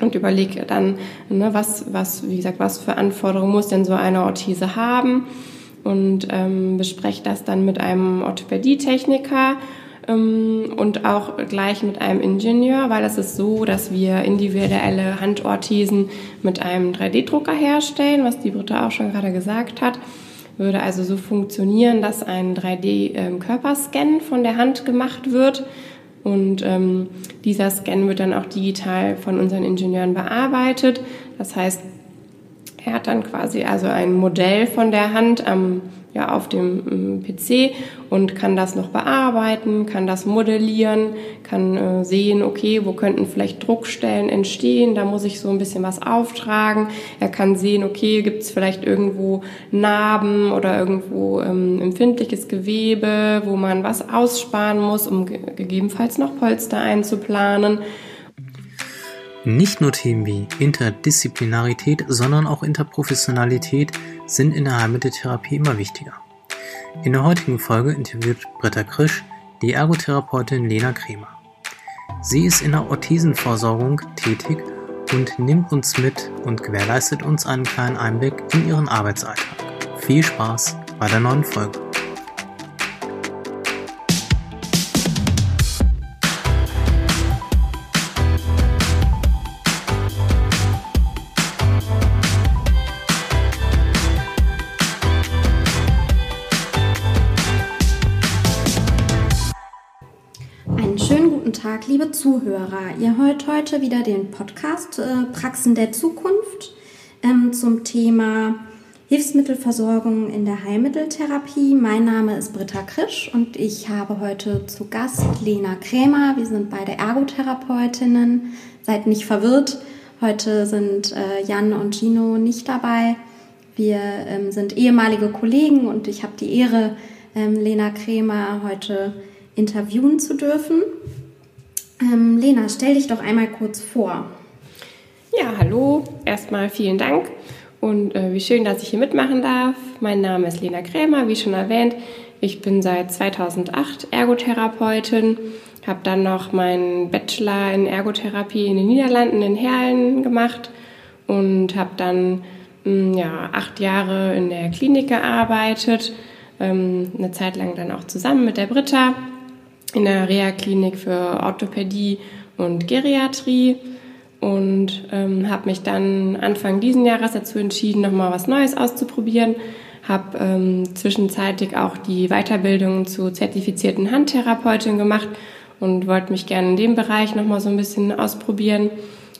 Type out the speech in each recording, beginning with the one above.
und überlege dann, ne, was, was, wie gesagt, was für Anforderungen muss denn so eine Orthese haben und ähm, bespreche das dann mit einem Orthopädietechniker ähm, und auch gleich mit einem Ingenieur, weil es ist so, dass wir individuelle Handorthesen mit einem 3D-Drucker herstellen, was die Britta auch schon gerade gesagt hat. Würde also so funktionieren, dass ein 3D-Körperscan ähm, von der Hand gemacht wird und ähm, dieser Scan wird dann auch digital von unseren Ingenieuren bearbeitet. Das heißt, er hat dann quasi also ein Modell von der Hand am ja, auf dem ähm, PC und kann das noch bearbeiten, kann das modellieren, kann äh, sehen, okay, wo könnten vielleicht Druckstellen entstehen, da muss ich so ein bisschen was auftragen. Er kann sehen, okay, gibt es vielleicht irgendwo Narben oder irgendwo ähm, empfindliches Gewebe, wo man was aussparen muss, um gegebenenfalls noch Polster einzuplanen. Nicht nur Themen wie Interdisziplinarität, sondern auch Interprofessionalität sind in der Heilmitteltherapie immer wichtiger. In der heutigen Folge interviewt Britta Krisch die Ergotherapeutin Lena Kremer. Sie ist in der Orthesenversorgung tätig und nimmt uns mit und gewährleistet uns einen kleinen Einblick in ihren Arbeitsalltag. Viel Spaß bei der neuen Folge. Zuhörer. Ihr hört heute wieder den Podcast äh, Praxen der Zukunft ähm, zum Thema Hilfsmittelversorgung in der Heilmitteltherapie. Mein Name ist Britta Krisch und ich habe heute zu Gast Lena Krämer. Wir sind beide Ergotherapeutinnen. Seid nicht verwirrt. Heute sind äh, Jan und Gino nicht dabei. Wir ähm, sind ehemalige Kollegen und ich habe die Ehre, ähm, Lena Krämer heute interviewen zu dürfen. Ähm, Lena, stell dich doch einmal kurz vor. Ja, hallo. Erstmal vielen Dank und äh, wie schön, dass ich hier mitmachen darf. Mein Name ist Lena Krämer, wie schon erwähnt. Ich bin seit 2008 Ergotherapeutin, habe dann noch meinen Bachelor in Ergotherapie in den Niederlanden in Herlen gemacht und habe dann mh, hm, ja, acht Jahre in der Klinik gearbeitet, ähm, eine Zeit lang dann auch zusammen mit der Britta in der Reha-Klinik für Orthopädie und Geriatrie und ähm, habe mich dann Anfang diesen Jahres dazu entschieden, nochmal was Neues auszuprobieren. Habe ähm, zwischenzeitlich auch die Weiterbildung zur zertifizierten Handtherapeutin gemacht und wollte mich gerne in dem Bereich nochmal so ein bisschen ausprobieren.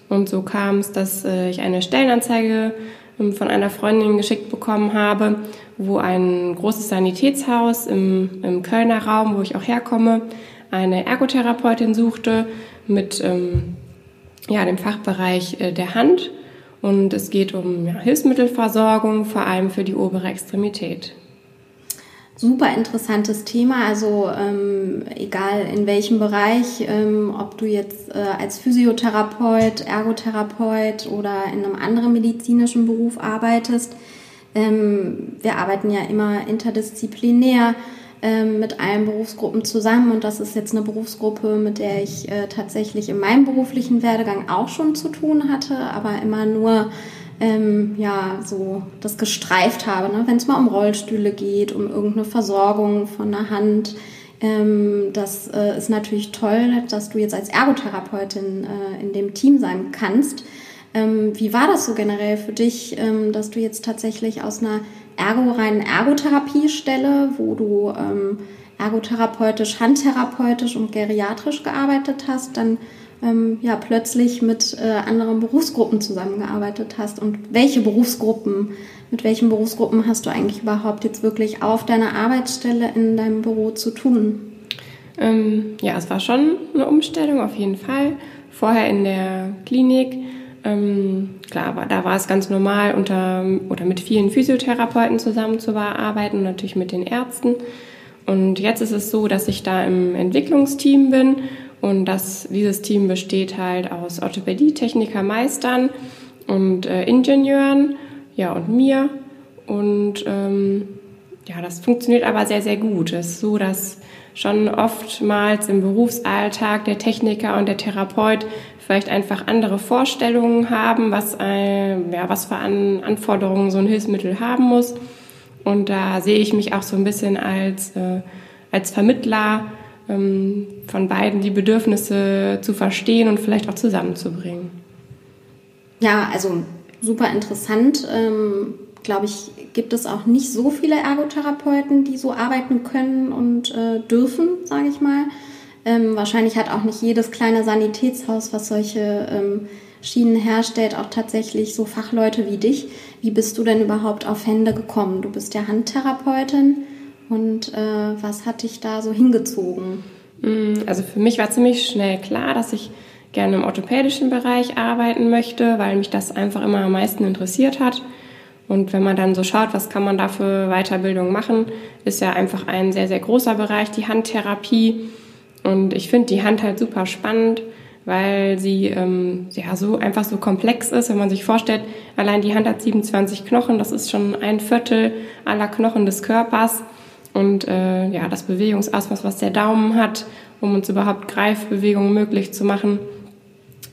Und so kam es, dass äh, ich eine Stellenanzeige ähm, von einer Freundin geschickt bekommen habe, wo ein großes Sanitätshaus im, im Kölner Raum, wo ich auch herkomme, eine Ergotherapeutin suchte mit ähm, ja, dem Fachbereich äh, der Hand. Und es geht um ja, Hilfsmittelversorgung, vor allem für die obere Extremität super interessantes Thema. Also ähm, egal in welchem Bereich, ähm, ob du jetzt äh, als Physiotherapeut, Ergotherapeut oder in einem anderen medizinischen Beruf arbeitest. Ähm, wir arbeiten ja immer interdisziplinär ähm, mit allen Berufsgruppen zusammen und das ist jetzt eine Berufsgruppe, mit der ich äh, tatsächlich in meinem beruflichen Werdegang auch schon zu tun hatte, aber immer nur ähm, ja, so das gestreift habe, ne? wenn es mal um Rollstühle geht, um irgendeine Versorgung von der Hand. Ähm, das äh, ist natürlich toll, dass du jetzt als Ergotherapeutin äh, in dem Team sein kannst. Ähm, wie war das so generell für dich, ähm, dass du jetzt tatsächlich aus einer Ergo reinen Ergotherapiestelle, wo du ähm, ergotherapeutisch, handtherapeutisch und geriatrisch gearbeitet hast, dann ähm, ja, plötzlich mit äh, anderen Berufsgruppen zusammengearbeitet hast und welche Berufsgruppen, mit welchen Berufsgruppen hast du eigentlich überhaupt jetzt wirklich auf deiner Arbeitsstelle in deinem Büro zu tun? Ähm, ja, es war schon eine Umstellung auf jeden Fall. Vorher in der Klinik, ähm, klar, war, da war es ganz normal, unter oder mit vielen Physiotherapeuten zusammenzuarbeiten und natürlich mit den Ärzten. Und jetzt ist es so, dass ich da im Entwicklungsteam bin und das, dieses Team besteht halt aus Orthopädie-Techniker, Meistern und äh, Ingenieuren, ja, und mir. Und ähm, ja, das funktioniert aber sehr, sehr gut. Es ist so, dass schon oftmals im Berufsalltag der Techniker und der Therapeut vielleicht einfach andere Vorstellungen haben, was, äh, ja, was für An Anforderungen so ein Hilfsmittel haben muss. Und da sehe ich mich auch so ein bisschen als, äh, als Vermittler ähm, von beiden, die Bedürfnisse zu verstehen und vielleicht auch zusammenzubringen. Ja, also super interessant. Ähm, Glaube ich, gibt es auch nicht so viele Ergotherapeuten, die so arbeiten können und äh, dürfen, sage ich mal. Ähm, wahrscheinlich hat auch nicht jedes kleine Sanitätshaus, was solche ähm, Schienen herstellt, auch tatsächlich so Fachleute wie dich. Wie bist du denn überhaupt auf Hände gekommen? Du bist ja Handtherapeutin und äh, was hat dich da so hingezogen? Mm, also für mich war ziemlich schnell klar, dass ich gerne im orthopädischen Bereich arbeiten möchte, weil mich das einfach immer am meisten interessiert hat. Und wenn man dann so schaut, was kann man da für Weiterbildung machen, ist ja einfach ein sehr, sehr großer Bereich, die Handtherapie. Und ich finde die Hand halt super spannend, weil sie ähm, ja so einfach so komplex ist, wenn man sich vorstellt, allein die Hand hat 27 Knochen, das ist schon ein Viertel aller Knochen des Körpers. Und äh, ja, das Bewegungsausmaß, was der Daumen hat, um uns überhaupt Greifbewegungen möglich zu machen,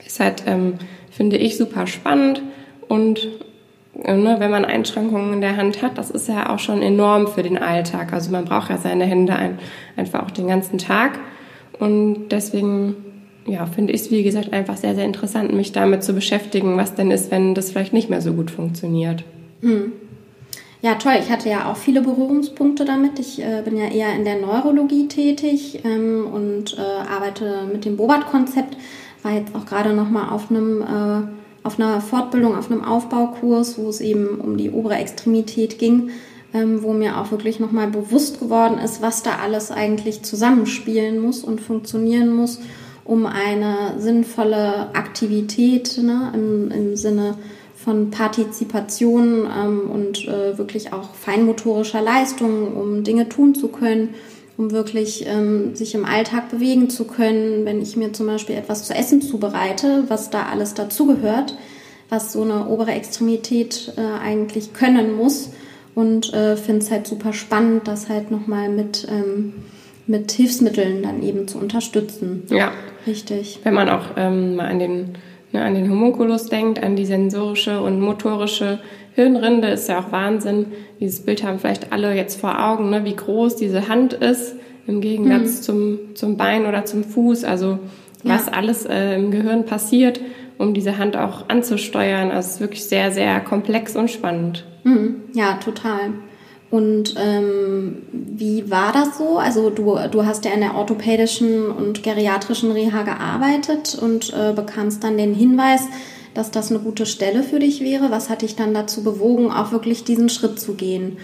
ist halt, ähm, finde ich, super spannend. Und äh, ne, wenn man Einschränkungen in der Hand hat, das ist ja auch schon enorm für den Alltag. Also man braucht ja seine Hände ein, einfach auch den ganzen Tag. Und deswegen ja, finde ich es, wie gesagt, einfach sehr, sehr interessant, mich damit zu beschäftigen, was denn ist, wenn das vielleicht nicht mehr so gut funktioniert. Hm. Ja, toll. Ich hatte ja auch viele Berührungspunkte damit. Ich äh, bin ja eher in der Neurologie tätig ähm, und äh, arbeite mit dem Bobat-Konzept. War jetzt auch gerade noch mal auf äh, auf einer Fortbildung, auf einem Aufbaukurs, wo es eben um die obere Extremität ging, ähm, wo mir auch wirklich noch mal bewusst geworden ist, was da alles eigentlich zusammenspielen muss und funktionieren muss, um eine sinnvolle Aktivität ne, im, im Sinne von Partizipation ähm, und äh, wirklich auch feinmotorischer Leistung, um Dinge tun zu können, um wirklich ähm, sich im Alltag bewegen zu können. Wenn ich mir zum Beispiel etwas zu essen zubereite, was da alles dazugehört, was so eine obere Extremität äh, eigentlich können muss. Und äh, finde es halt super spannend, das halt nochmal mit, ähm, mit Hilfsmitteln dann eben zu unterstützen. Ja. Richtig. Wenn man auch ähm, mal an den ne, an den Homunculus denkt, an die sensorische und motorische Hirnrinde, ist ja auch Wahnsinn. Dieses Bild haben vielleicht alle jetzt vor Augen, ne, wie groß diese Hand ist im Gegensatz mhm. zum, zum Bein oder zum Fuß. Also was ja. alles äh, im Gehirn passiert, um diese Hand auch anzusteuern. Also es ist wirklich sehr, sehr komplex und spannend. Mhm. Ja, total. Und ähm, wie war das so? Also du, du hast ja in der orthopädischen und geriatrischen Reha gearbeitet und äh, bekamst dann den Hinweis, dass das eine gute Stelle für dich wäre. Was hat dich dann dazu bewogen, auch wirklich diesen Schritt zu gehen?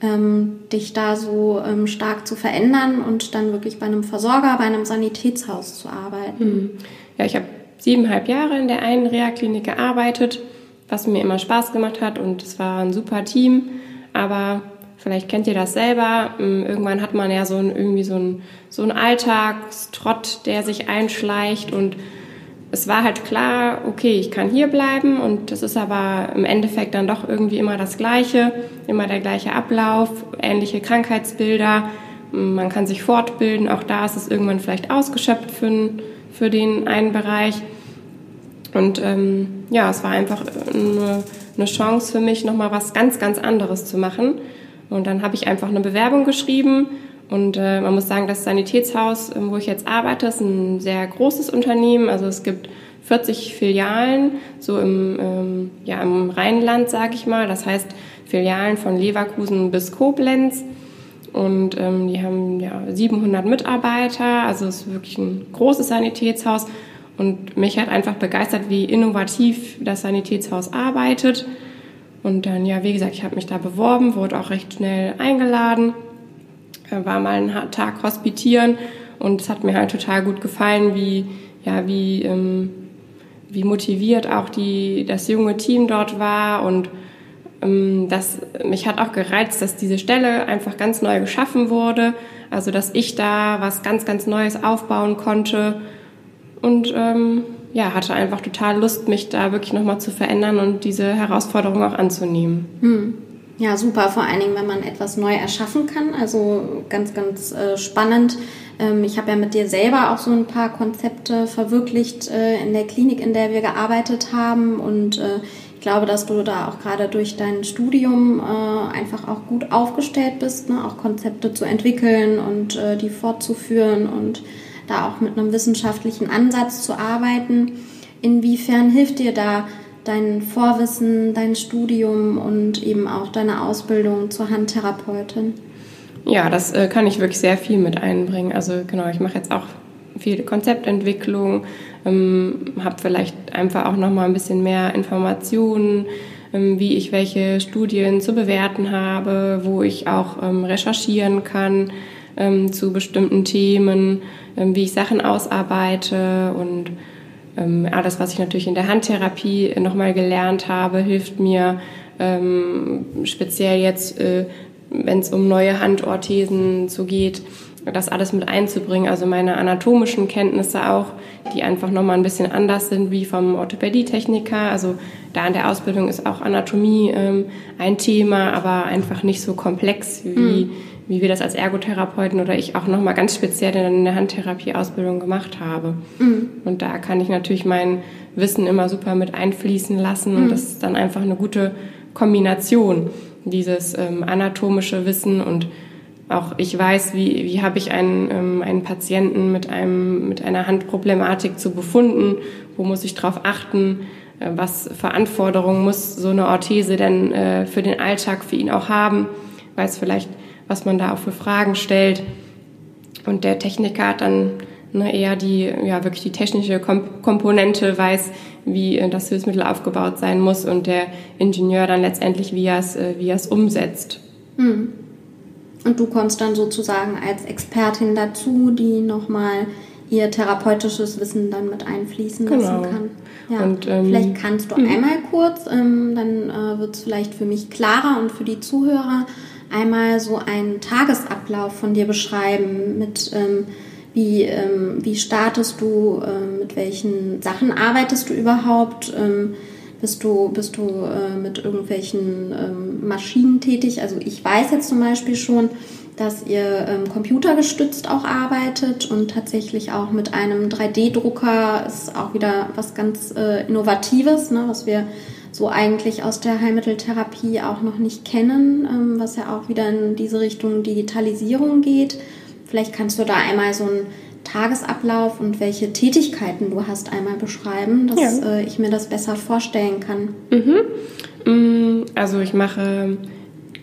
Ähm, dich da so ähm, stark zu verändern und dann wirklich bei einem Versorger, bei einem Sanitätshaus zu arbeiten? Hm. Ja, ich habe siebeneinhalb Jahre in der einen Reha-Klinik gearbeitet, was mir immer Spaß gemacht hat und es war ein super Team. Aber Vielleicht kennt ihr das selber. Ähm, irgendwann hat man ja so ein, irgendwie so ein, so Alltagstrott, der sich einschleicht und es war halt klar, okay, ich kann hier bleiben und das ist aber im Endeffekt dann doch irgendwie immer das Gleiche, immer der gleiche Ablauf, ähnliche Krankheitsbilder. Man kann sich fortbilden, auch da ist es irgendwann vielleicht ausgeschöpft für, für den einen Bereich. Und ähm, ja, es war einfach eine, eine Chance für mich, nochmal was ganz, ganz anderes zu machen. Und dann habe ich einfach eine Bewerbung geschrieben. Und äh, man muss sagen, das Sanitätshaus, ähm, wo ich jetzt arbeite, ist ein sehr großes Unternehmen. Also es gibt 40 Filialen, so im, ähm, ja, im Rheinland, sage ich mal. Das heißt Filialen von Leverkusen bis Koblenz. Und ähm, die haben ja 700 Mitarbeiter. Also es ist wirklich ein großes Sanitätshaus. Und mich hat einfach begeistert, wie innovativ das Sanitätshaus arbeitet. Und dann, ja, wie gesagt, ich habe mich da beworben, wurde auch recht schnell eingeladen, äh, war mal einen Tag hospitieren und es hat mir halt total gut gefallen, wie, ja, wie, ähm, wie motiviert auch die, das junge Team dort war und das, mich hat auch gereizt, dass diese Stelle einfach ganz neu geschaffen wurde, also dass ich da was ganz, ganz Neues aufbauen konnte und ähm, ja, hatte einfach total Lust, mich da wirklich nochmal zu verändern und diese Herausforderung auch anzunehmen. Hm. Ja, super, vor allen Dingen, wenn man etwas neu erschaffen kann. Also ganz, ganz äh, spannend, Ähm, ich habe ja mit dir selber auch so ein paar Konzepte verwirklicht äh, in der Klinik, in der wir gearbeitet haben und äh, glaube, dass du da auch gerade durch dein Studium äh, einfach auch gut aufgestellt bist, ne? auch Konzepte zu entwickeln und äh, die fortzuführen und da auch mit einem wissenschaftlichen Ansatz zu arbeiten. Inwiefern hilft dir da dein Vorwissen, dein Studium und eben auch deine Ausbildung zur Handtherapeutin? Ja, das äh, kann ich wirklich sehr viel mit einbringen. Also genau, ich mache jetzt auch viel Konzeptentwicklung, ähm, habe vielleicht einfach auch noch mal ein bisschen mehr Informationen, ähm, wie ich welche Studien zu bewerten habe, wo ich auch ähm, recherchieren kann ähm, zu bestimmten Themen, ähm, wie ich Sachen ausarbeite und ähm, alles, was ich natürlich in der Handtherapie nochmal gelernt habe, hilft mir speziell jetzt, äh, wenn es um neue Handorthesen so geht, das alles mit einzubringen, also meine anatomischen Kenntnisse auch, die einfach nochmal ein bisschen anders sind wie vom Orthopädietechniker. Also da in der Ausbildung ist auch Anatomie ähm, ein Thema, aber einfach nicht so komplex wie, mhm. wie wir das als Ergotherapeuten oder ich auch nochmal ganz speziell in der Handtherapie-Ausbildung gemacht habe. Mhm. Und da kann ich natürlich mein Wissen immer super mit einfließen lassen und mhm. das ist dann einfach eine gute Kombination, dieses ähm, anatomische Wissen und auch ich weiß, wie, wie habe ich einen, ähm, einen Patienten mit, einem, mit einer Handproblematik zu befunden, wo muss ich darauf achten, äh, was für Anforderungen muss so eine Orthese denn äh, für den Alltag für ihn auch haben, weiß vielleicht, was man da auch für Fragen stellt. Und der Techniker hat dann ne, eher die, ja, wirklich die technische Kom Komponente, weiß, wie äh, das Hilfsmittel aufgebaut sein muss und der Ingenieur dann letztendlich, wie er es, äh, wie er es umsetzt. Mhm. Und du kommst dann sozusagen als Expertin dazu, die nochmal ihr therapeutisches Wissen dann mit einfließen lassen genau. kann. Ja. Und, ähm, vielleicht kannst du mh. einmal kurz, ähm, dann äh, wird es vielleicht für mich klarer und für die Zuhörer einmal so einen Tagesablauf von dir beschreiben mit ähm, wie, ähm, wie startest du, äh, mit welchen Sachen arbeitest du überhaupt, ähm, bist du, bist du äh, mit irgendwelchen ähm, Maschinen tätig? Also ich weiß jetzt zum Beispiel schon, dass ihr ähm, computergestützt auch arbeitet und tatsächlich auch mit einem 3D-Drucker ist auch wieder was ganz äh, Innovatives, ne, was wir so eigentlich aus der Heilmitteltherapie auch noch nicht kennen, ähm, was ja auch wieder in diese Richtung Digitalisierung geht. Vielleicht kannst du da einmal so ein Tagesablauf und welche Tätigkeiten du hast einmal beschreiben, dass ja. äh, ich mir das besser vorstellen kann. Mhm. Mm, also ich mache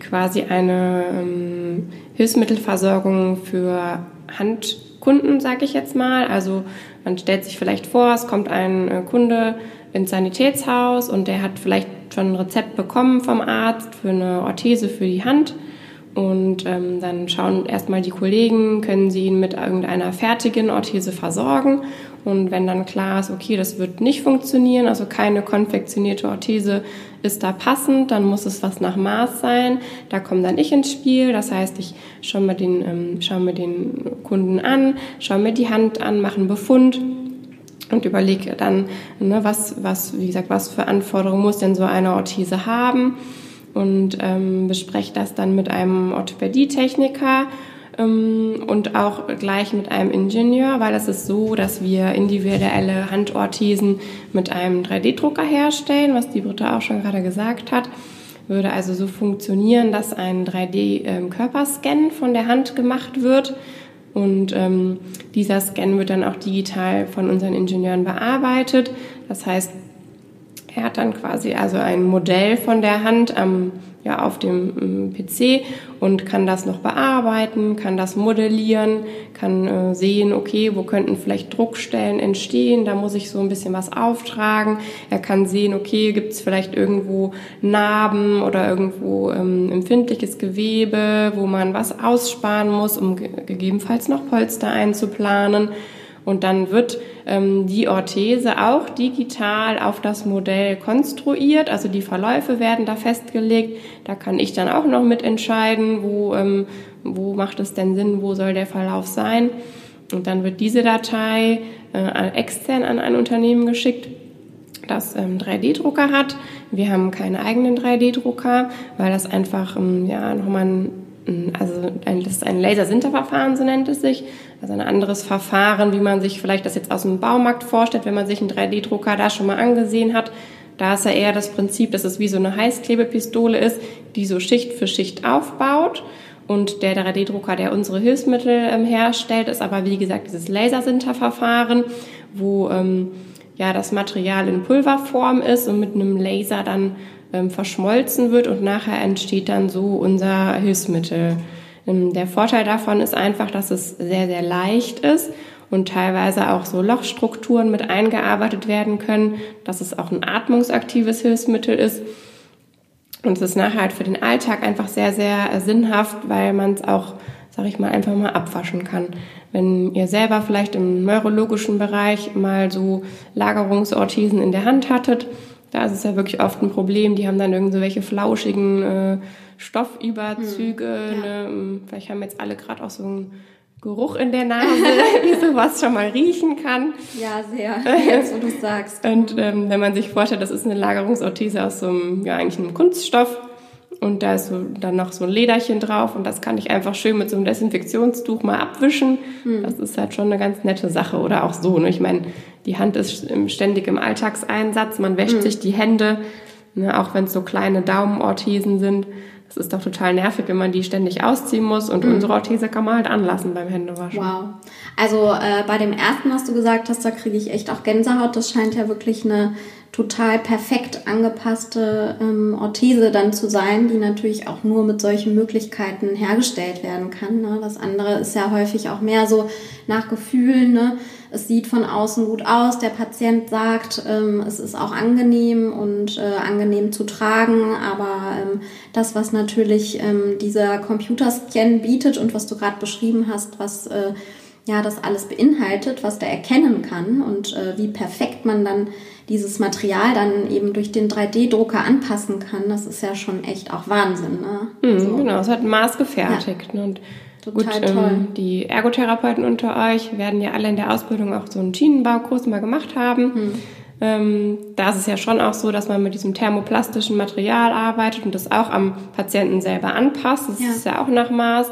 quasi eine ähm, Hilfsmittelversorgung für Handkunden, sage ich jetzt mal. Also man stellt sich vielleicht vor, es kommt ein äh, Kunde ins Sanitätshaus und der hat vielleicht schon ein Rezept bekommen vom Arzt für eine Orthese für die Hand und ähm, dann schauen erstmal die Kollegen, können sie ihn mit irgendeiner fertigen Orthese versorgen. Und wenn dann klar ist, okay, das wird nicht funktionieren, also keine konfektionierte Orthese ist da passend, dann muss es was nach Maß sein. Da komme dann ich ins Spiel. Das heißt, ich schaue mir den, ähm, schaue mir den Kunden an, schaue mir die Hand an, mache einen Befund und überlege dann, ne, was, was, wie gesagt, was für Anforderungen muss denn so eine Orthese haben und ähm, bespreche das dann mit einem Orthopädietechniker ähm, und auch gleich mit einem Ingenieur, weil es ist so, dass wir individuelle Handorthesen mit einem 3D-Drucker herstellen, was die Britta auch schon gerade gesagt hat. Würde also so funktionieren, dass ein 3D-Körperscan ähm, von der Hand gemacht wird. Und ähm, dieser Scan wird dann auch digital von unseren Ingenieuren bearbeitet. Das heißt, er hat dann quasi also ein Modell von der Hand am, ja, auf dem PC und kann das noch bearbeiten, kann das modellieren, kann äh, sehen, okay, wo könnten vielleicht Druckstellen entstehen, da muss ich so ein bisschen was auftragen. Er kann sehen, okay, gibt es vielleicht irgendwo Narben oder irgendwo ähm, empfindliches Gewebe, wo man was aussparen muss, um gegebenenfalls noch Polster einzuplanen. Und dann wird ähm, die Orthese auch digital auf das Modell konstruiert. Also die Verläufe werden da festgelegt. Da kann ich dann auch noch mitentscheiden, wo, ähm, wo macht es denn Sinn, wo soll der Verlauf sein. Und dann wird diese Datei äh, extern an ein Unternehmen geschickt das ähm, 3D-Drucker hat. Wir haben keine eigenen 3D-Drucker, weil das einfach ähm, ja nochmal ein also ein, das ist ein Lasersinterverfahren, so nennt es sich. Also ein anderes Verfahren, wie man sich vielleicht das jetzt aus dem Baumarkt vorstellt, wenn man sich einen 3D-Drucker da schon mal angesehen hat. Da ist ja eher das Prinzip, dass es wie so eine Heißklebepistole ist, die so Schicht für Schicht aufbaut. Und der 3D-Drucker, der unsere Hilfsmittel ähm, herstellt, ist aber wie gesagt dieses Lasersinterverfahren, wo ähm, ja das Material in Pulverform ist und mit einem Laser dann ähm, verschmolzen wird und nachher entsteht dann so unser Hilfsmittel. Ähm, der Vorteil davon ist einfach, dass es sehr, sehr leicht ist und teilweise auch so Lochstrukturen mit eingearbeitet werden können, dass es auch ein atmungsaktives Hilfsmittel ist. Und es ist nachher halt für den Alltag einfach sehr, sehr sinnhaft, weil man es auch, sag ich mal, einfach mal abwaschen kann. Wenn ihr selber vielleicht im neurologischen Bereich mal so Lagerungsorthesen in der Hand hattet, da ist es ja wirklich oft ein Problem. Die haben dann irgendwelche flauschigen äh, Stoffüberzüge. Hm, ja. ne? Vielleicht haben jetzt alle gerade auch so ein Geruch in der Nase, wie sowas schon mal riechen kann. Ja, sehr, jetzt wo du sagst. Und ähm, wenn man sich vorstellt, das ist eine Lagerungsorthese aus so einem, ja eigentlich einem Kunststoff und da ist so, dann noch so ein Lederchen drauf und das kann ich einfach schön mit so einem Desinfektionstuch mal abwischen. Hm. Das ist halt schon eine ganz nette Sache oder auch so. Ne? Ich meine, die Hand ist ständig im Alltagseinsatz, man wäscht hm. sich die Hände, ne? auch wenn es so kleine Daumenorthesen sind. Es ist doch total nervig, wenn man die ständig ausziehen muss und mhm. unsere Orthese kann man halt anlassen beim Händewaschen. Wow. Also äh, bei dem ersten, was du gesagt hast, da kriege ich echt auch Gänsehaut. Das scheint ja wirklich eine total perfekt angepasste ähm, Orthese dann zu sein, die natürlich auch nur mit solchen Möglichkeiten hergestellt werden kann. Ne? Das andere ist ja häufig auch mehr so nach Gefühlen. Ne? Es sieht von außen gut aus, der Patient sagt, ähm, es ist auch angenehm und äh, angenehm zu tragen, aber ähm, das, was natürlich ähm, dieser Computerscan bietet und was du gerade beschrieben hast, was äh, ja das alles beinhaltet, was der erkennen kann und äh, wie perfekt man dann dieses Material dann eben durch den 3D-Drucker anpassen kann, das ist ja schon echt auch Wahnsinn. Ne? Mhm, so. Genau, es hat maßgefertigt. Ja. Ne? Und Total gut, ähm, die Ergotherapeuten unter euch werden ja alle in der Ausbildung auch so einen Schienenbaukurs mal gemacht haben. Mhm. Ähm, da ist es ja schon auch so, dass man mit diesem thermoplastischen Material arbeitet und das auch am Patienten selber anpasst. Das ja. ist ja auch nach Maß.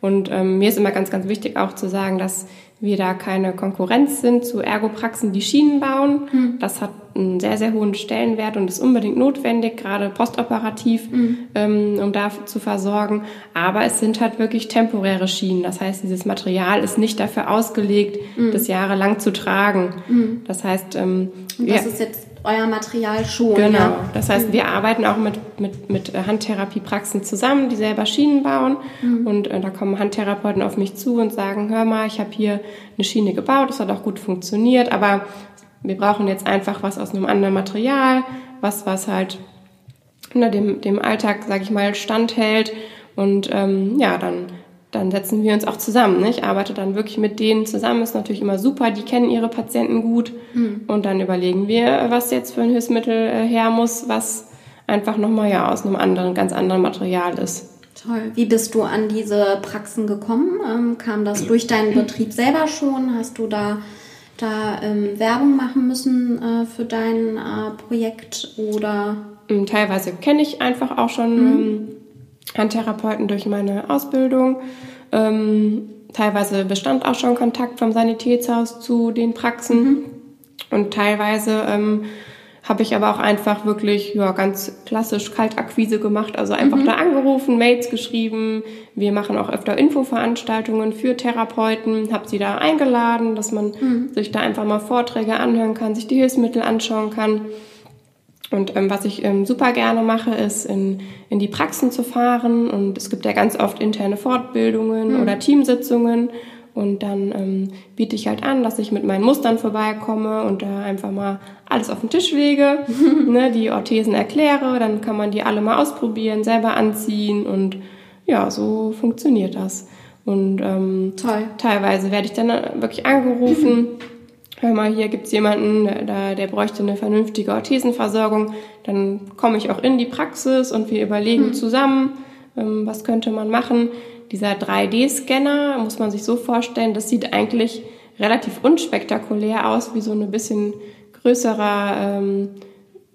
Und ähm, mir ist immer ganz, ganz wichtig auch zu sagen, dass wir da keine Konkurrenz sind zu Ergopraxen, die Schienen bauen. Mhm. Das hat einen sehr, sehr hohen Stellenwert und ist unbedingt notwendig, gerade postoperativ, mhm. ähm, um da zu versorgen. Aber es sind halt wirklich temporäre Schienen. Das heißt, dieses Material ist nicht dafür ausgelegt, mhm. das jahrelang zu tragen. Mhm. Das heißt, ähm, das ja, ist jetzt euer Material schon. Genau. Ja? Das heißt, mhm. wir arbeiten auch mit, mit, mit Handtherapiepraxen zusammen, die selber Schienen bauen. Mhm. Und äh, da kommen Handtherapeuten auf mich zu und sagen, hör mal, ich habe hier eine Schiene gebaut, das hat auch gut funktioniert, aber wir brauchen jetzt einfach was aus einem anderen Material, was, was halt ne, dem, dem Alltag, sag ich mal, standhält. Und ähm, ja, dann dann setzen wir uns auch zusammen. Ne? Ich arbeite dann wirklich mit denen zusammen. Ist natürlich immer super, die kennen ihre Patienten gut. Mhm. Und dann überlegen wir, was jetzt für ein Hilfsmittel äh, her muss, was einfach nochmal ja aus einem anderen, ganz anderen Material ist. Toll. Wie bist du an diese Praxen gekommen? Ähm, kam das durch deinen Betrieb selber schon? Hast du da, da ähm, Werbung machen müssen äh, für dein äh, Projekt oder? Ähm, teilweise kenne ich einfach auch schon mhm. ähm, Handtherapeuten durch meine Ausbildung. Ähm, teilweise bestand auch schon Kontakt vom Sanitätshaus zu den Praxen mhm. und teilweise ähm, habe ich aber auch einfach wirklich ja, ganz klassisch Kaltakquise gemacht, also einfach mhm. da angerufen, Mails geschrieben. Wir machen auch öfter Infoveranstaltungen für Therapeuten, habe sie da eingeladen, dass man mhm. sich da einfach mal Vorträge anhören kann, sich die Hilfsmittel anschauen kann. Und ähm, was ich ähm, super gerne mache, ist in, in die Praxen zu fahren. Und es gibt ja ganz oft interne Fortbildungen mhm. oder Teamsitzungen. Und dann ähm, biete ich halt an, dass ich mit meinen Mustern vorbeikomme und da einfach mal alles auf den Tisch lege, ne, die Orthesen erkläre. Dann kann man die alle mal ausprobieren, selber anziehen. Und ja, so funktioniert das. Und ähm, Toll. teilweise werde ich dann wirklich angerufen. hör mal, hier gibt's jemanden, der, der bräuchte eine vernünftige Orthesenversorgung, dann komme ich auch in die Praxis und wir überlegen mhm. zusammen, ähm, was könnte man machen. Dieser 3D-Scanner, muss man sich so vorstellen, das sieht eigentlich relativ unspektakulär aus, wie so ein bisschen größerer, ähm,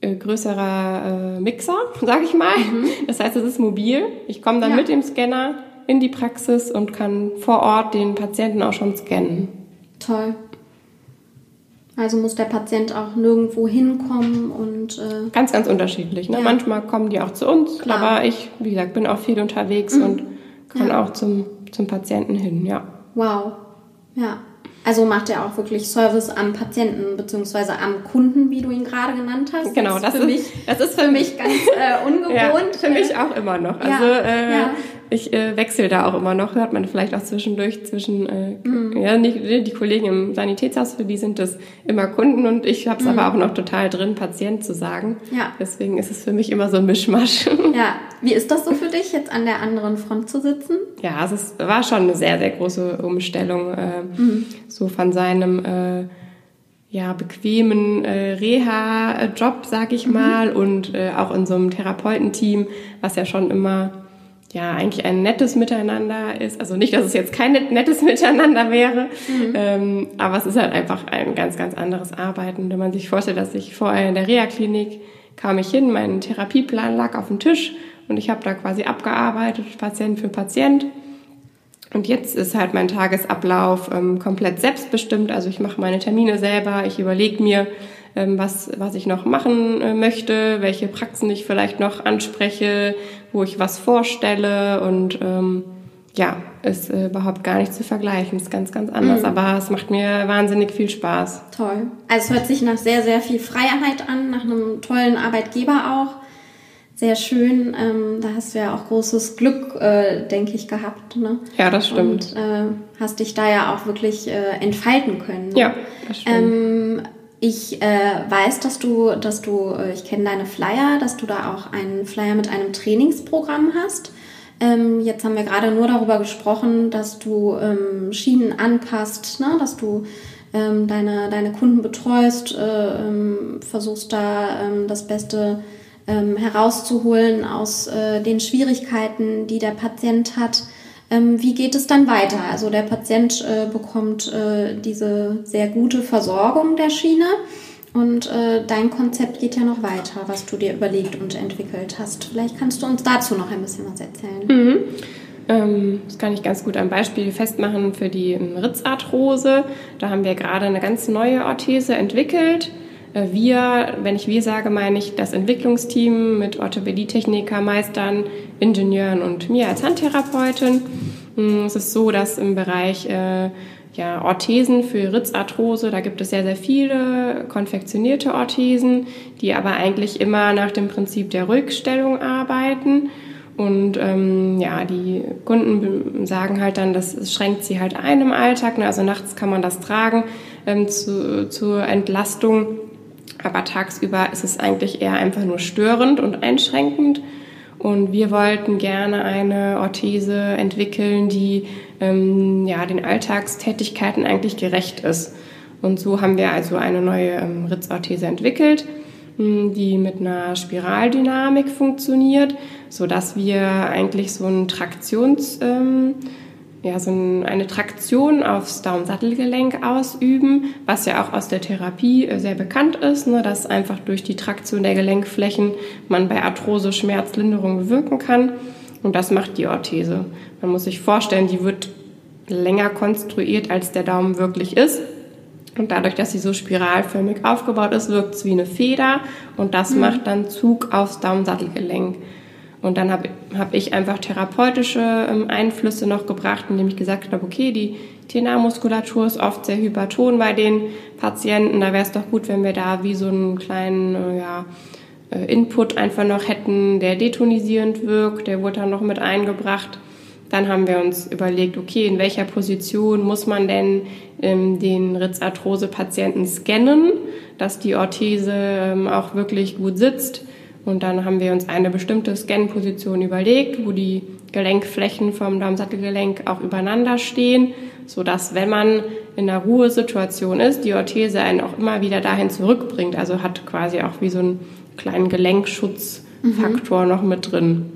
äh, größerer äh, Mixer, sag ich mal. Mhm. Das heißt, es ist mobil. Ich komme dann ja. mit dem Scanner in die Praxis und kann vor Ort den Patienten auch schon scannen. Toll. Also muss der Patient auch nirgendwo hinkommen und äh ganz, ganz unterschiedlich. Ne? Ja. Manchmal kommen die auch zu uns, Klar. aber ich, wie gesagt, bin auch viel unterwegs mhm. und kann ja. auch zum, zum Patienten hin, ja. Wow. Ja. Also macht er auch wirklich Service am Patienten bzw. am Kunden, wie du ihn gerade genannt hast. Genau, das, das, ist, mich, das ist für mich ganz äh, ungewohnt. Ja, für mich auch immer noch. Also äh, ja ich äh, wechsle da auch immer noch, hört man vielleicht auch zwischendurch zwischen, äh, mhm. ja, nicht, die Kollegen im Sanitätshaus, für die sind das immer Kunden und ich habe es mhm. aber auch noch total drin, Patient zu sagen. Ja. Deswegen ist es für mich immer so ein Mischmasch. Ja, wie ist das so für dich, jetzt an der anderen Front zu sitzen? Ja, es ist, war schon eine sehr, sehr große Umstellung, äh, mhm. so von seinem... Äh, ja, bequemen äh, Reha-Job, sag ich mhm. mal, und äh, auch in so einem Therapeutenteam, was ja schon immer ja eigentlich ein nettes Miteinander ist. Also nicht, dass es jetzt kein nettes Miteinander wäre, mhm. ähm, aber es ist halt einfach ein ganz, ganz anderes Arbeiten. Wenn man sich vorstellt, dass ich vorher in der Reha-Klinik kam ich hin, mein Therapieplan lag auf dem Tisch und ich habe da quasi abgearbeitet, Patient für Patient. Und jetzt ist halt mein Tagesablauf ähm, komplett selbstbestimmt. Also ich mache meine Termine selber, ich überlege mir, was, was ich noch machen äh, möchte, welche Praxen ich vielleicht noch anspreche, wo ich was vorstelle und ähm, ja, ist äh, überhaupt gar nicht zu vergleichen, ist ganz, ganz anders, mhm. aber es macht mir wahnsinnig viel Spaß. Toll. Also es hört sich nach sehr, sehr viel Freiheit an, nach einem tollen Arbeitgeber auch. Sehr schön. Ähm, da hast du ja auch großes Glück, äh, denke ich, gehabt. Ne? Ja, das stimmt. Und äh, hast dich da ja auch wirklich äh, entfalten können. Ne? Ja, das stimmt. Ähm, ich äh, weiß, dass du, dass du, äh, ich kenne deine Flyer, dass du da auch einen Flyer mit einem Trainingsprogramm hast. Ähm, jetzt haben wir gerade nur darüber gesprochen, dass du ähm, Schienen anpasst, ne? dass du ähm, deine, deine Kunden betreust, äh, ähm, versuchst da ähm, das Beste ähm, herauszuholen aus äh, den Schwierigkeiten, die der Patient hat. Ähm, wie geht es dann weiter? Also der Patient äh, bekommt äh, diese sehr gute Versorgung der Schiene und äh, dein Konzept geht ja noch weiter, was du dir überlegt und entwickelt hast. Vielleicht kannst du uns dazu noch ein bisschen was erzählen. Mhm. Ähm, das kann ich ganz gut am Beispiel festmachen für die Ritzarthrose. Da haben wir gerade eine ganz neue Orthese entwickelt wir, wenn ich wir sage, meine ich das Entwicklungsteam mit Orthopädietechniker, Meistern, Ingenieuren und mir als Handtherapeutin. Hm, es ist so, dass im Bereich äh, ja, Orthesen für Ritzarthrose, da gibt es sehr, sehr viele konfektionierte Orthesen, die aber eigentlich immer nach dem Prinzip der Rückstellung arbeiten. Und ähm, ja, die Kunden sagen halt dann, das schränkt sie halt ein im Alltag. Ne? Also nachts kann man das tragen ähm, zu, zur Entlastung. Aber tagsüber ist es eigentlich eher einfach nur störend und einschränkend. Und wir wollten gerne eine Orthese entwickeln, die ähm, ja, den Alltagstätigkeiten eigentlich gerecht ist. Und so haben wir also eine neue ähm, Ritzorthese entwickelt, hm, die mit einer Spiraldynamik funktioniert, sodass wir eigentlich so ein Traktions... Ähm, ja, so eine Traktion aufs Daumensattelgelenk ausüben, was ja auch aus der Therapie äh, sehr bekannt ist, ne, dass einfach durch die Traktion der Gelenkflächen man bei Arthrose Schmerzlinderung bewirken kann. Und das macht die Orthese. Man muss sich vorstellen, die wird länger konstruiert, als der Daumen wirklich ist. Und dadurch, dass sie so spiralförmig aufgebaut ist, wirkt es wie eine Feder und das mhm. macht dann Zug aufs Daumensattelgelenk. Und dann habe hab ich einfach therapeutische ähm, Einflüsse noch gebracht, indem ich gesagt habe, okay, die TNA-Muskulatur ist oft sehr hyperton bei den Patienten. Da wäre es doch gut, wenn wir da wie so einen kleinen äh, ja, äh, Input einfach noch hätten, der detonisierend wirkt. Der wurde dann noch mit eingebracht. Dann haben wir uns überlegt, okay, in welcher Position muss man denn ähm, den Ritzarthrose-Patienten scannen, dass die Orthese ähm, auch wirklich gut sitzt und dann haben wir uns eine bestimmte Scan-Position überlegt, wo die Gelenkflächen vom Daumensattelgelenk auch übereinander stehen, sodass wenn man in einer Ruhesituation ist, die Orthese einen auch immer wieder dahin zurückbringt. Also hat quasi auch wie so einen kleinen Gelenkschutzfaktor mhm. noch mit drin.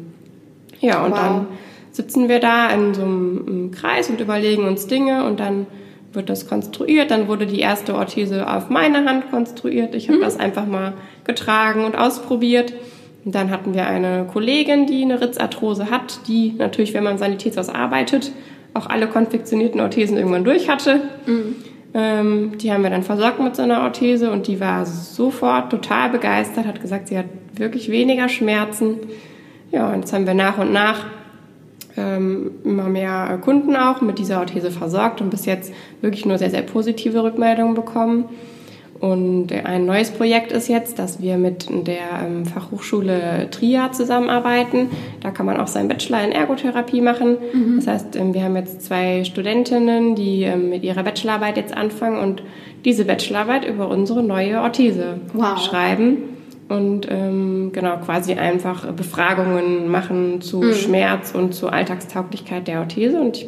Ja, und wow. dann sitzen wir da in so einem Kreis und überlegen uns Dinge und dann wird das konstruiert. Dann wurde die erste Orthese auf meine Hand konstruiert. Ich habe mhm. das einfach mal getragen und ausprobiert. Und dann hatten wir eine Kollegin, die eine Ritzarthrose hat, die natürlich, wenn man Sanitätshaus arbeitet, auch alle konfektionierten Orthesen irgendwann durch hatte. Mhm. Ähm, die haben wir dann versorgt mit so einer Orthese und die war sofort total begeistert, hat gesagt, sie hat wirklich weniger Schmerzen. Ja, und jetzt haben wir nach und nach ähm, immer mehr Kunden auch mit dieser Orthese versorgt und bis jetzt wirklich nur sehr, sehr positive Rückmeldungen bekommen. Und ein neues Projekt ist jetzt, dass wir mit der ähm, Fachhochschule TRIA zusammenarbeiten. Da kann man auch seinen Bachelor in Ergotherapie machen. Mhm. Das heißt, ähm, wir haben jetzt zwei Studentinnen, die ähm, mit ihrer Bachelorarbeit jetzt anfangen und diese Bachelorarbeit über unsere neue Orthese wow. schreiben. Und ähm, genau quasi einfach Befragungen machen zu mhm. Schmerz und zu Alltagstauglichkeit der Orthese. Und ich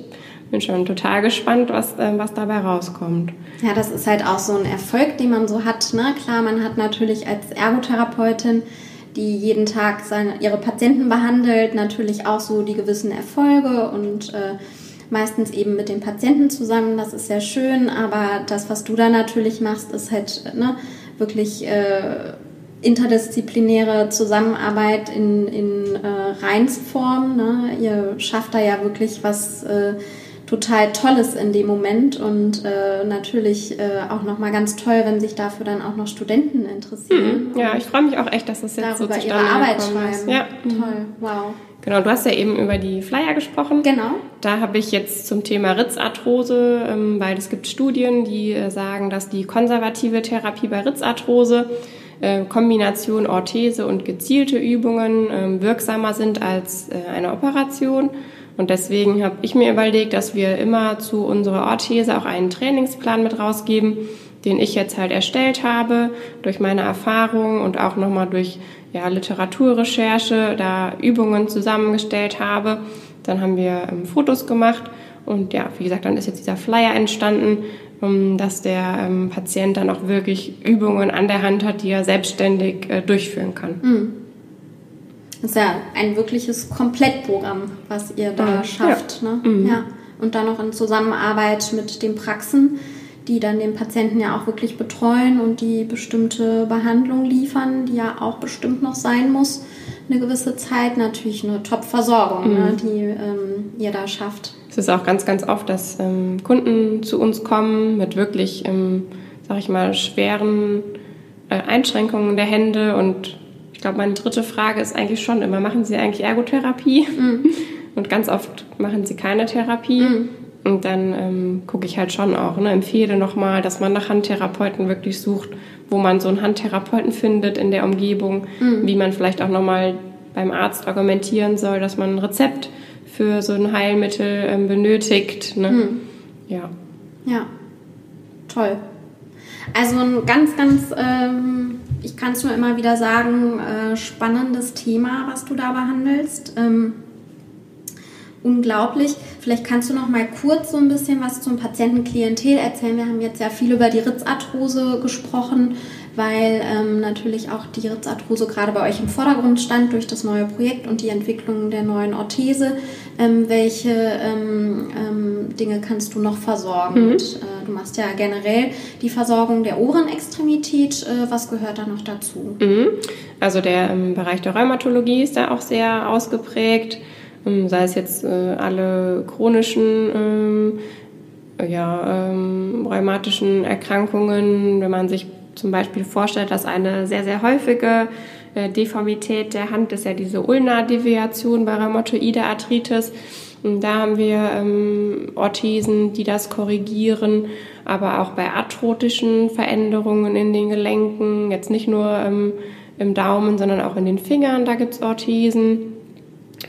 bin schon total gespannt, was, äh, was dabei rauskommt. Ja, das ist halt auch so ein Erfolg, den man so hat. Ne? Klar, man hat natürlich als Ergotherapeutin, die jeden Tag seine, ihre Patienten behandelt, natürlich auch so die gewissen Erfolge und äh, meistens eben mit den Patienten zusammen. Das ist sehr schön, aber das, was du da natürlich machst, ist halt ne, wirklich äh, interdisziplinäre Zusammenarbeit in, in äh, Reinsform. Ne? Ihr schafft da ja wirklich was äh, total Tolles in dem Moment und äh, natürlich äh, auch nochmal ganz toll, wenn sich dafür dann auch noch Studenten interessieren. Mhm. Ja, ich freue mich auch echt, dass das jetzt darüber so ihre Arbeit schreiben. Ja. Toll, wow. Genau, du hast ja eben über die Flyer gesprochen. Genau. Da habe ich jetzt zum Thema Ritzarthrose, ähm, weil es gibt Studien, die äh, sagen, dass die konservative Therapie bei Ritzarthrose äh, Kombination Orthese und gezielte Übungen ähm, wirksamer sind als äh, eine Operation. Und deswegen habe ich mir überlegt, dass wir immer zu unserer Orthese auch einen Trainingsplan mit rausgeben, den ich jetzt halt erstellt habe, durch meine Erfahrungen und auch nochmal durch ja, Literaturrecherche, da Übungen zusammengestellt habe. Dann haben wir ähm, Fotos gemacht und ja, wie gesagt, dann ist jetzt dieser Flyer entstanden, um, dass der ähm, Patient dann auch wirklich Übungen an der Hand hat, die er selbstständig äh, durchführen kann. Mhm. Das ist ja ein wirkliches Komplettprogramm, was ihr da ja. schafft. Ne? Mhm. ja. Und dann noch in Zusammenarbeit mit den Praxen, die dann den Patienten ja auch wirklich betreuen und die bestimmte Behandlung liefern, die ja auch bestimmt noch sein muss. Eine gewisse Zeit natürlich eine Top-Versorgung, ne, mhm. ne, die ähm, ihr da schafft. Es ist auch ganz, ganz oft, dass ähm, Kunden zu uns kommen mit wirklich, ähm, sag ich mal, schweren äh, Einschränkungen der Hände und ich glaube, meine dritte Frage ist eigentlich schon immer, machen Sie eigentlich Ergotherapie? Mhm. Und ganz oft machen Sie keine Therapie. Mhm. Und dann ähm, gucke ich halt schon auch, ne, empfehle nochmal, dass man nach Handtherapeuten wirklich sucht, wo man so einen Handtherapeuten findet in der Umgebung, mhm. wie man vielleicht auch nochmal beim Arzt argumentieren soll, dass man ein Rezept für so ein Heilmittel ähm, benötigt. Ne? Mhm. Ja. Ja, toll. Also ein ganz, ganz ähm, ich kann es nur immer wieder sagen, äh, spannendes Thema, was du da behandelst. Ähm, unglaublich. Vielleicht kannst du noch mal kurz so ein bisschen was zum Patientenklientel erzählen. Wir haben jetzt ja viel über die Ritzarthrose gesprochen, weil ähm, natürlich auch die Ritzarthrose gerade bei euch im Vordergrund stand durch das neue Projekt und die Entwicklung der neuen Orthese. Ähm, welche ähm, ähm Dinge kannst du noch versorgen? Mhm. Und, äh, du machst ja generell die Versorgung der Ohrenextremität. Äh, was gehört da noch dazu? Mhm. Also der ähm, Bereich der Rheumatologie ist da auch sehr ausgeprägt. Ähm, sei es jetzt äh, alle chronischen ja, ähm, rheumatischen Erkrankungen, wenn man sich zum Beispiel vorstellt, dass eine sehr, sehr häufige äh, Deformität der Hand ist ja diese Ulna-Deviation bei rheumatoide Arthritis. Und da haben wir ähm, Orthesen, die das korrigieren, aber auch bei arthrotischen Veränderungen in den Gelenken, jetzt nicht nur ähm, im Daumen, sondern auch in den Fingern, da gibt es Orthesen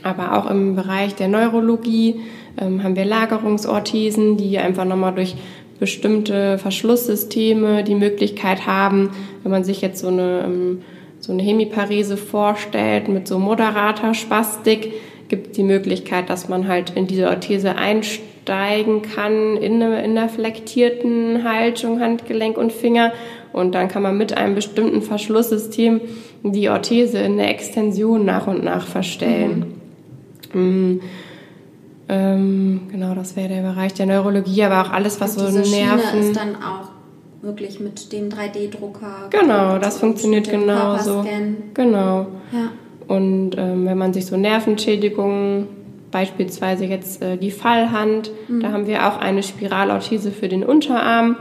aber auch im Bereich der Neurologie ähm, haben wir Lagerungsorthesen, die einfach nochmal durch bestimmte Verschlusssysteme die Möglichkeit haben, wenn man sich jetzt so eine, ähm, so eine Hemiparese vorstellt mit so moderater Spastik, gibt es die Möglichkeit, dass man halt in diese Orthese einsteigen kann in, eine, in einer flektierten Haltung, Handgelenk und Finger. Und dann kann man mit einem bestimmten Verschlusssystem die Orthese in der Extension nach und nach verstellen. Mhm. Ähm, genau, das wäre der Bereich der Neurologie, aber auch alles, was Und so diese Nerven. Schiene ist dann auch wirklich mit dem 3D-Drucker. Genau, das funktioniert genauso. Genau. Ja. Und ähm, wenn man sich so Nervenschädigungen, beispielsweise jetzt äh, die Fallhand, mhm. da haben wir auch eine Spiralorthese für den Unterarm,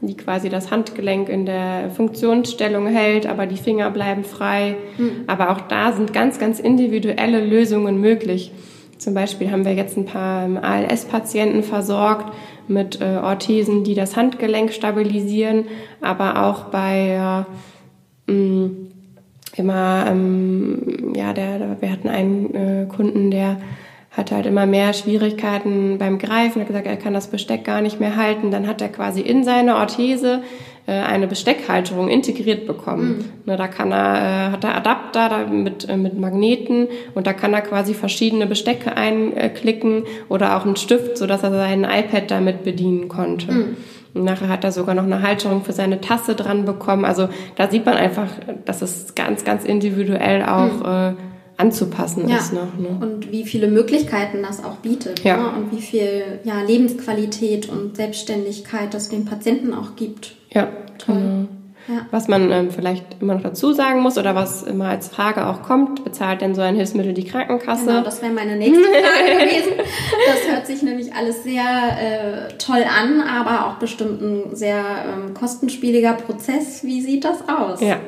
die quasi das Handgelenk in der Funktionsstellung hält, aber die Finger bleiben frei. Mhm. Aber auch da sind ganz, ganz individuelle Lösungen möglich. Zum Beispiel haben wir jetzt ein paar ALS-Patienten versorgt mit äh, Orthesen, die das Handgelenk stabilisieren, aber auch bei äh, mh, immer, ähm, ja, der, wir hatten einen äh, Kunden, der hatte halt immer mehr Schwierigkeiten beim Greifen, hat gesagt, er kann das Besteck gar nicht mehr halten. Dann hat er quasi in seine Orthese eine Besteckhalterung integriert bekommen. Mhm. Ne, da kann er, äh, hat er Adapter da mit, äh, mit Magneten und da kann er quasi verschiedene Bestecke einklicken oder auch einen Stift, so dass er sein iPad damit bedienen konnte. Mhm. Und nachher hat er sogar noch eine Halterung für seine Tasse dran bekommen. Also da sieht man einfach, dass es ganz, ganz individuell auch mhm. äh, anzupassen ja. ist noch. Ne? Und wie viele Möglichkeiten das auch bietet. Ja. Ne? Und wie viel ja, Lebensqualität und Selbstständigkeit das dem Patienten auch gibt. Ja, toll. Genau. Ja. Was man ähm, vielleicht immer noch dazu sagen muss oder was immer als Frage auch kommt, bezahlt denn so ein Hilfsmittel die Krankenkasse? Genau, das wäre meine nächste Frage gewesen. Das hört sich nämlich alles sehr äh, toll an, aber auch bestimmt ein sehr ähm, kostenspieliger Prozess. Wie sieht das aus? Ja,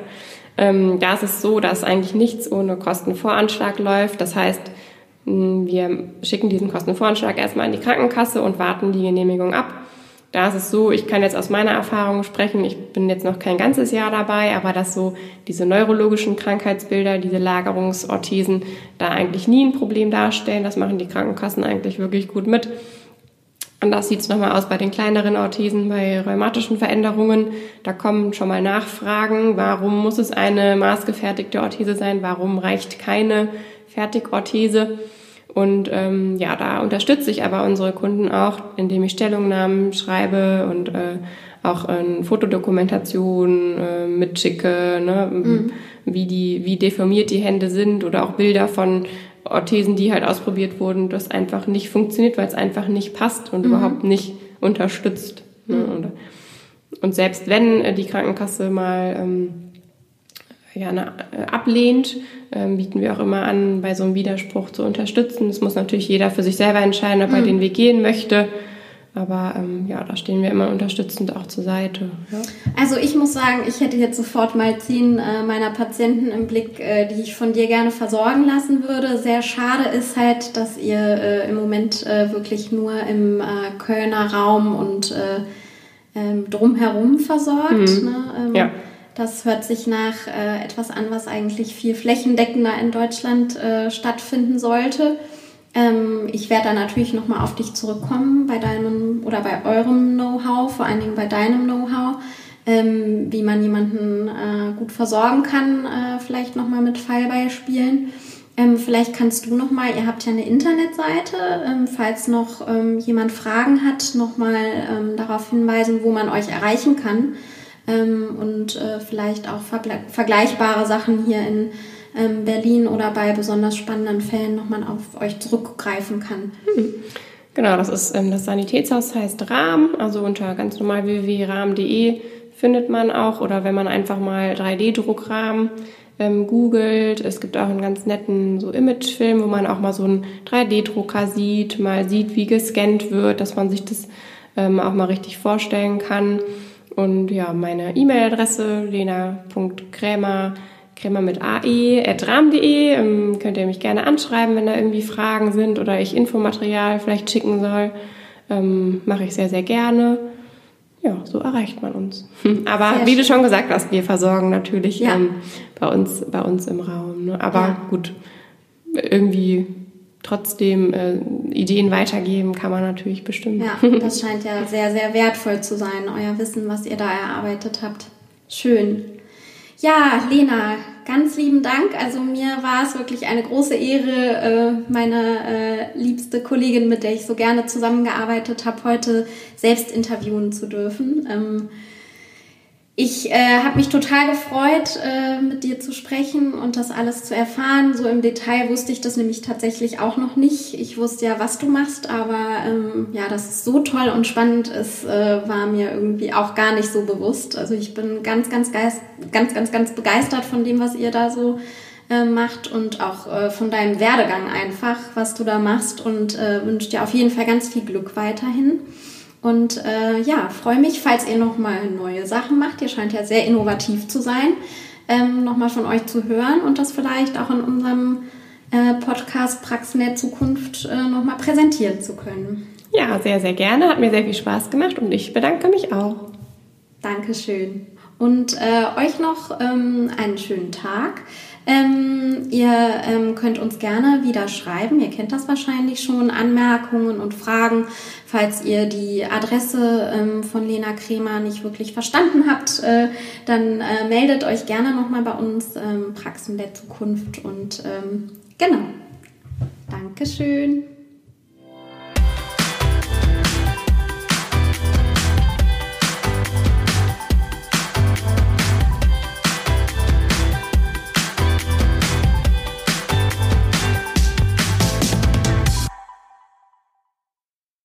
ähm, da ist es so, dass eigentlich nichts ohne Kostenvoranschlag läuft. Das heißt, wir schicken diesen Kostenvoranschlag erstmal in die Krankenkasse und warten die Genehmigung ab. Da ist es so, ich kann jetzt aus meiner Erfahrung sprechen, ich bin jetzt noch kein ganzes Jahr dabei, aber dass so diese neurologischen Krankheitsbilder, diese Lagerungsorthesen da eigentlich nie ein Problem darstellen. Das machen die Krankenkassen eigentlich wirklich gut mit. Anders sieht es nochmal aus bei den kleineren Orthesen, bei rheumatischen Veränderungen. Da kommen schon mal Nachfragen, warum muss es eine maßgefertigte Orthese sein, warum reicht keine Fertigorthese. Und ähm, ja, da unterstütze ich aber unsere Kunden auch, indem ich Stellungnahmen schreibe und äh, auch äh, Fotodokumentation äh, mitschicke, ne? Mhm. wie, die, wie deformiert die Hände sind oder auch Bilder von Orthesen, die halt ausprobiert wurden, das einfach nicht funktioniert, weil es einfach nicht passt und mhm. überhaupt nicht unterstützt. Ne? Mhm. Und, und, selbst wenn äh, die Krankenkasse mal ähm, ja, na, äh, ablehnt, ähm, bieten wir auch immer an, bei so einem Widerspruch zu unterstützen. Das muss natürlich jeder für sich selber entscheiden, ob er mhm. den Weg gehen möchte. Aber ähm, ja, da stehen wir immer unterstützend auch zur Seite. Ja. Also ich muss sagen, ich hätte jetzt sofort mal zehn äh, meiner Patienten im Blick, äh, die ich von dir gerne versorgen lassen würde. Sehr schade ist halt, dass ihr äh, im Moment äh, wirklich nur im äh, Kölner Raum und äh, ähm, drumherum versorgt. Mhm. Ne? Ähm, ja. Das hört sich nach etwas an, was eigentlich viel flächendeckender in Deutschland stattfinden sollte. Ähm, ich werde da natürlich nochmal auf dich zurückkommen bei deinem oder bei eurem Know-how, vor allen Dingen bei deinem Know-how, ähm, wie man jemanden äh, gut versorgen kann, äh, vielleicht nochmal mit Fallbeispielen. Ähm, vielleicht kannst du nochmal, ihr habt ja eine Internetseite, ähm, falls noch ähm, jemand Fragen hat, nochmal ähm, darauf hinweisen, wo man euch erreichen kann ähm, und äh, vielleicht auch vergleichbare Sachen hier in ähm, Berlin oder bei besonders spannenden Fällen nochmal auf euch zurückgreifen kann. Hm. Genau, das ist ähm, das Sanitätshaus heißt Rahm, also unter ganz normal www.rahm.de findet man auch oder wenn man einfach mal 3D-Druckrahmen ähm, googelt. Es gibt auch einen ganz netten so Imagefilm, wo man auch mal so einen 3D-Drucker sieht, mal sieht, wie gescannt wird, dass man sich das ähm, auch mal richtig vorstellen kann. Und ja, meine E-Mail-Adresse lena.krämer.com Krämer mit ae.ram.de. Ähm, könnt ihr mich gerne anschreiben, wenn da irgendwie Fragen sind oder ich Infomaterial vielleicht schicken soll. Ähm, Mache ich sehr, sehr gerne. Ja, so erreicht man uns. Aber sehr wie schön. du schon gesagt hast, wir versorgen natürlich ja. ähm, bei, uns, bei uns im Raum. Ne? Aber ja. gut, irgendwie trotzdem äh, Ideen weitergeben kann man natürlich bestimmt. Ja, das scheint ja sehr, sehr wertvoll zu sein, euer Wissen, was ihr da erarbeitet habt. Schön. Ja, Lena, ganz lieben Dank. Also mir war es wirklich eine große Ehre, äh, meine äh, liebste Kollegin, mit der ich so gerne zusammengearbeitet habe, heute selbst interviewen zu dürfen. Ich äh, habe mich total gefreut, äh, mit dir zu sprechen und das alles zu erfahren. So im Detail wusste ich das nämlich tatsächlich auch noch nicht. Ich wusste ja, was du machst, aber ähm, ja, dass es so toll und spannend ist, äh, war mir irgendwie auch gar nicht so bewusst. Also ich bin ganz, ganz, geist, ganz, ganz, ganz begeistert von dem, was ihr da so äh, macht und auch äh, von deinem Werdegang einfach, was du da machst und äh, wünsche dir auf jeden Fall ganz viel Glück weiterhin. Und äh, ja, freue mich, falls ihr nochmal neue Sachen macht. Ihr scheint ja sehr innovativ zu sein, ähm, nochmal von euch zu hören und das vielleicht auch in unserem äh, Podcast Praxnet Zukunft äh, nochmal präsentieren zu können. Ja, sehr, sehr gerne. Hat mir sehr viel Spaß gemacht und ich bedanke mich auch. Dankeschön. Und äh, euch noch ähm, einen schönen Tag. Ähm, ihr ähm, könnt uns gerne wieder schreiben. Ihr kennt das wahrscheinlich schon. Anmerkungen und Fragen, falls ihr die Adresse ähm, von Lena Kremer nicht wirklich verstanden habt, äh, dann äh, meldet euch gerne nochmal bei uns, ähm, Praxen der Zukunft. Und ähm, genau. Dankeschön.